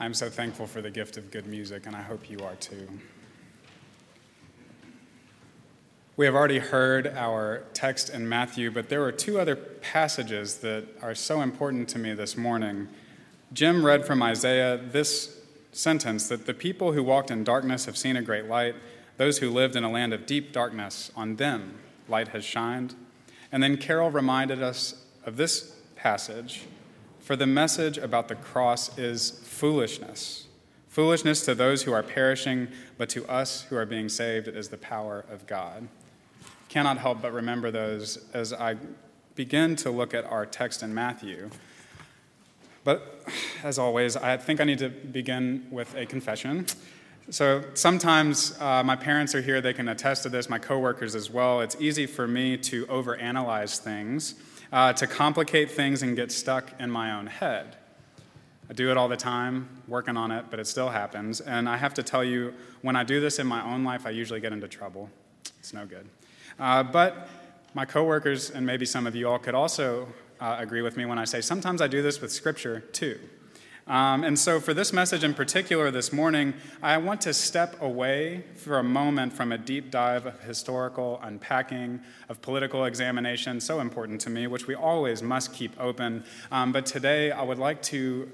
I'm so thankful for the gift of good music, and I hope you are too. We have already heard our text in Matthew, but there were two other passages that are so important to me this morning. Jim read from Isaiah this sentence that the people who walked in darkness have seen a great light. Those who lived in a land of deep darkness, on them light has shined. And then Carol reminded us of this passage For the message about the cross is foolishness. Foolishness to those who are perishing, but to us who are being saved, it is the power of God cannot help but remember those as I begin to look at our text in Matthew. But as always, I think I need to begin with a confession. So sometimes uh, my parents are here, they can attest to this, my coworkers as well. It's easy for me to overanalyze things, uh, to complicate things and get stuck in my own head. I do it all the time, working on it, but it still happens. And I have to tell you, when I do this in my own life, I usually get into trouble. It's no good. Uh, but my coworkers, and maybe some of you all, could also uh, agree with me when I say sometimes I do this with Scripture too. Um, and so, for this message in particular this morning, I want to step away for a moment from a deep dive of historical unpacking, of political examination, so important to me, which we always must keep open. Um, but today, I would like to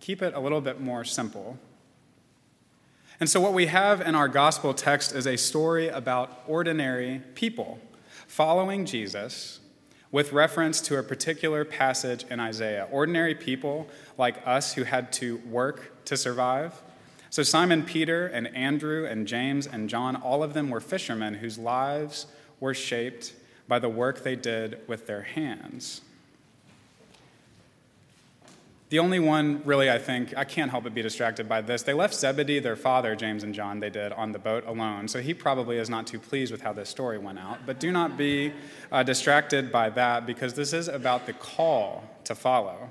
keep it a little bit more simple and so, what we have in our gospel text is a story about ordinary people following Jesus with reference to a particular passage in Isaiah. Ordinary people like us who had to work to survive. So, Simon Peter and Andrew and James and John, all of them were fishermen whose lives were shaped by the work they did with their hands. The only one, really, I think, I can't help but be distracted by this. They left Zebedee, their father, James and John, they did, on the boat alone. So he probably is not too pleased with how this story went out. But do not be uh, distracted by that because this is about the call to follow.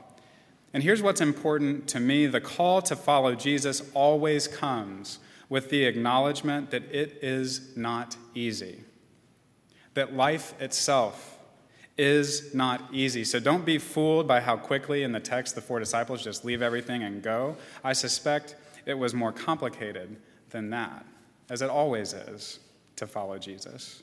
And here's what's important to me the call to follow Jesus always comes with the acknowledgement that it is not easy, that life itself is not easy. So don't be fooled by how quickly in the text the four disciples just leave everything and go. I suspect it was more complicated than that, as it always is to follow Jesus.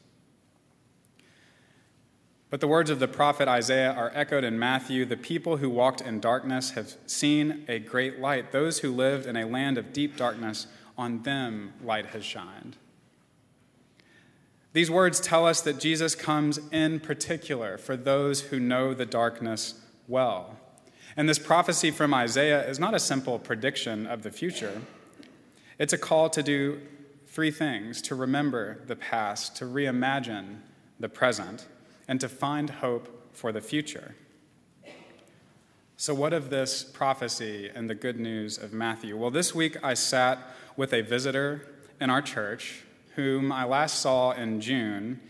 But the words of the prophet Isaiah are echoed in Matthew The people who walked in darkness have seen a great light. Those who lived in a land of deep darkness, on them light has shined. These words tell us that Jesus comes in particular for those who know the darkness well. And this prophecy from Isaiah is not a simple prediction of the future, it's a call to do three things to remember the past, to reimagine the present, and to find hope for the future. So, what of this prophecy and the good news of Matthew? Well, this week I sat with a visitor in our church whom I last saw in June.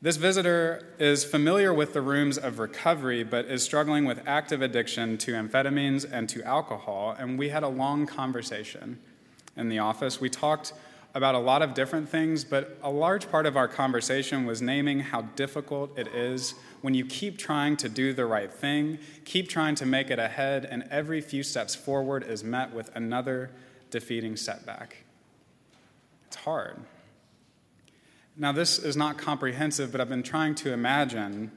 This visitor is familiar with the rooms of recovery, but is struggling with active addiction to amphetamines and to alcohol. And we had a long conversation in the office. We talked about a lot of different things, but a large part of our conversation was naming how difficult it is when you keep trying to do the right thing, keep trying to make it ahead, and every few steps forward is met with another defeating setback. It's hard. Now, this is not comprehensive, but I've been trying to imagine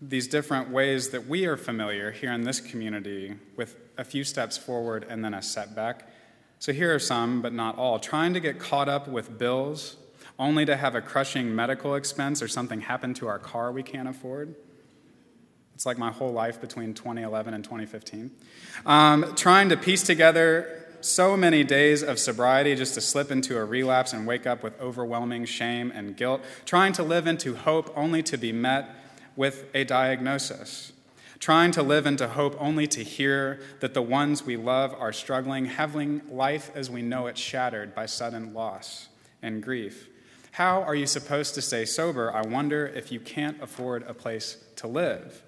these different ways that we are familiar here in this community with a few steps forward and then a setback. So, here are some, but not all. Trying to get caught up with bills only to have a crushing medical expense or something happen to our car we can't afford. It's like my whole life between 2011 and 2015. Um, trying to piece together so many days of sobriety just to slip into a relapse and wake up with overwhelming shame and guilt, trying to live into hope only to be met with a diagnosis, trying to live into hope only to hear that the ones we love are struggling, having life as we know it shattered by sudden loss and grief. How are you supposed to stay sober? I wonder if you can't afford a place to live.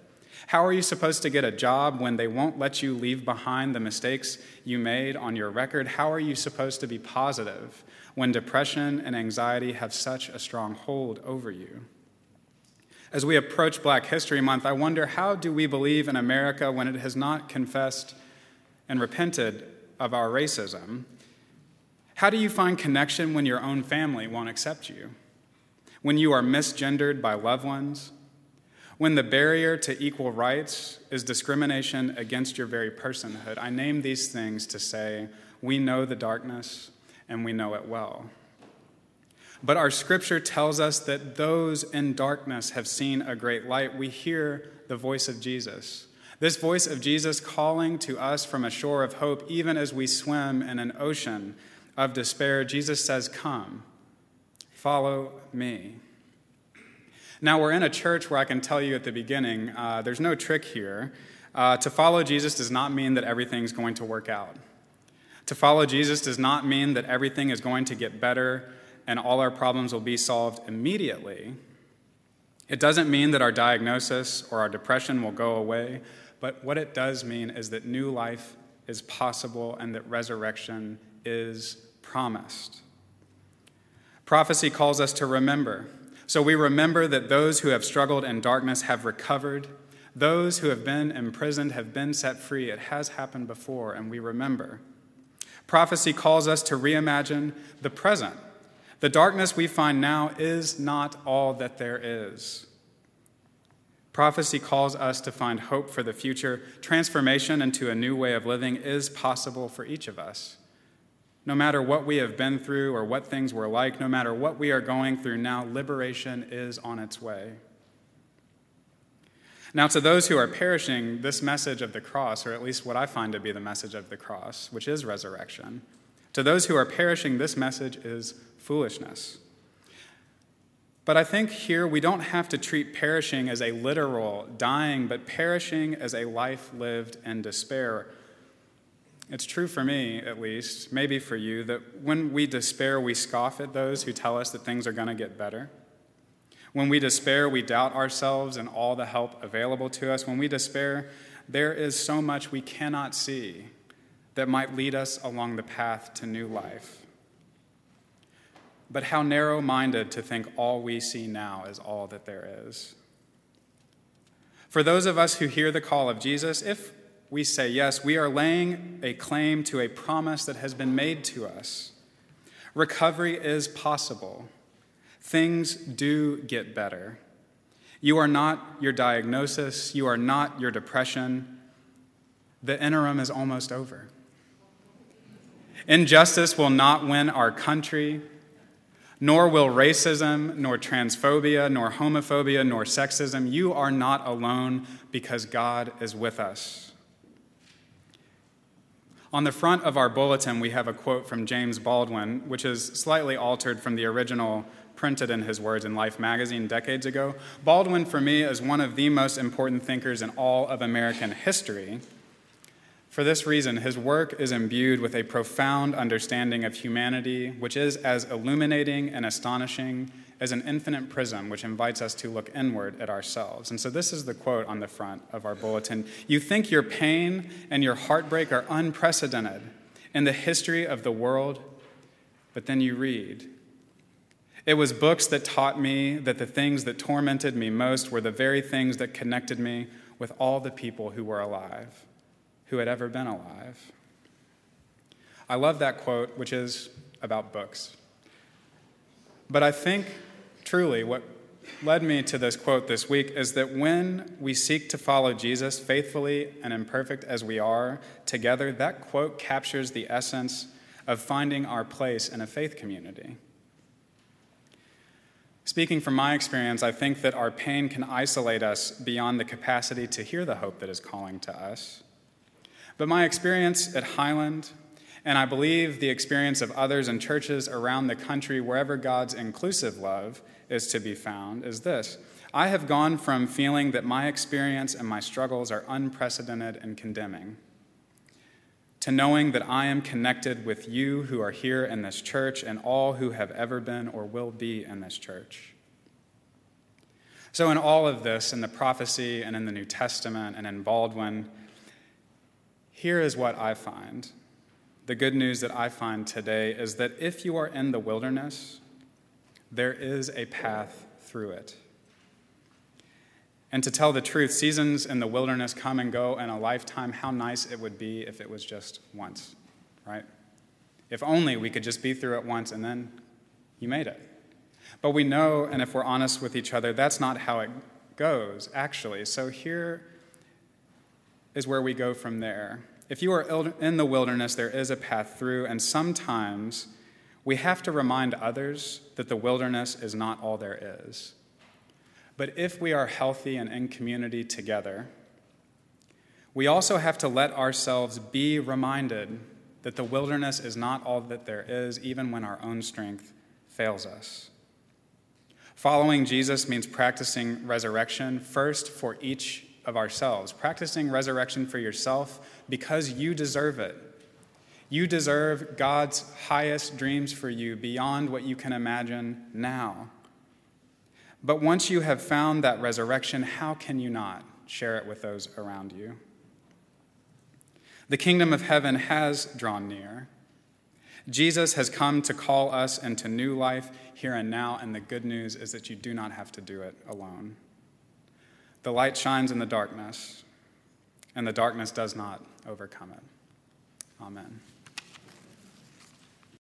How are you supposed to get a job when they won't let you leave behind the mistakes you made on your record? How are you supposed to be positive when depression and anxiety have such a strong hold over you? As we approach Black History Month, I wonder how do we believe in America when it has not confessed and repented of our racism? How do you find connection when your own family won't accept you? When you are misgendered by loved ones? When the barrier to equal rights is discrimination against your very personhood? I name these things to say we know the darkness and we know it well. But our scripture tells us that those in darkness have seen a great light. We hear the voice of Jesus. This voice of Jesus calling to us from a shore of hope, even as we swim in an ocean of despair, Jesus says, Come, follow me. Now, we're in a church where I can tell you at the beginning uh, there's no trick here. Uh, to follow Jesus does not mean that everything's going to work out. To follow Jesus does not mean that everything is going to get better and all our problems will be solved immediately. It doesn't mean that our diagnosis or our depression will go away, but what it does mean is that new life is possible and that resurrection is promised. Prophecy calls us to remember. So we remember that those who have struggled in darkness have recovered. Those who have been imprisoned have been set free. It has happened before, and we remember. Prophecy calls us to reimagine the present. The darkness we find now is not all that there is. Prophecy calls us to find hope for the future. Transformation into a new way of living is possible for each of us. No matter what we have been through or what things were like, no matter what we are going through now, liberation is on its way. Now, to those who are perishing, this message of the cross, or at least what I find to be the message of the cross, which is resurrection, to those who are perishing, this message is foolishness. But I think here we don't have to treat perishing as a literal dying, but perishing as a life lived in despair. It's true for me, at least, maybe for you, that when we despair, we scoff at those who tell us that things are going to get better. When we despair, we doubt ourselves and all the help available to us. When we despair, there is so much we cannot see that might lead us along the path to new life. But how narrow minded to think all we see now is all that there is. For those of us who hear the call of Jesus, if we say yes, we are laying a claim to a promise that has been made to us. Recovery is possible. Things do get better. You are not your diagnosis, you are not your depression. The interim is almost over. Injustice will not win our country. Nor will racism, nor transphobia, nor homophobia, nor sexism. You are not alone because God is with us. On the front of our bulletin, we have a quote from James Baldwin, which is slightly altered from the original printed in his words in Life magazine decades ago. Baldwin, for me, is one of the most important thinkers in all of American history. For this reason, his work is imbued with a profound understanding of humanity, which is as illuminating and astonishing as an infinite prism which invites us to look inward at ourselves. And so, this is the quote on the front of our bulletin You think your pain and your heartbreak are unprecedented in the history of the world, but then you read. It was books that taught me that the things that tormented me most were the very things that connected me with all the people who were alive who had ever been alive. I love that quote, which is about books. But I think truly what led me to this quote this week is that when we seek to follow Jesus faithfully and imperfect as we are together, that quote captures the essence of finding our place in a faith community. Speaking from my experience, I think that our pain can isolate us beyond the capacity to hear the hope that is calling to us. But my experience at Highland, and I believe the experience of others in churches around the country, wherever God's inclusive love is to be found, is this. I have gone from feeling that my experience and my struggles are unprecedented and condemning to knowing that I am connected with you who are here in this church and all who have ever been or will be in this church. So, in all of this, in the prophecy and in the New Testament and in Baldwin, here is what I find. The good news that I find today is that if you are in the wilderness, there is a path through it. And to tell the truth, seasons in the wilderness come and go in a lifetime. How nice it would be if it was just once. right? If only we could just be through it once and then you made it. But we know, and if we're honest with each other, that's not how it goes, actually. So here is where we go from there. If you are in the wilderness, there is a path through, and sometimes we have to remind others that the wilderness is not all there is. But if we are healthy and in community together, we also have to let ourselves be reminded that the wilderness is not all that there is, even when our own strength fails us. Following Jesus means practicing resurrection first for each of ourselves, practicing resurrection for yourself because you deserve it. You deserve God's highest dreams for you beyond what you can imagine now. But once you have found that resurrection, how can you not share it with those around you? The kingdom of heaven has drawn near. Jesus has come to call us into new life here and now, and the good news is that you do not have to do it alone. The light shines in the darkness, and the darkness does not overcome it. Amen.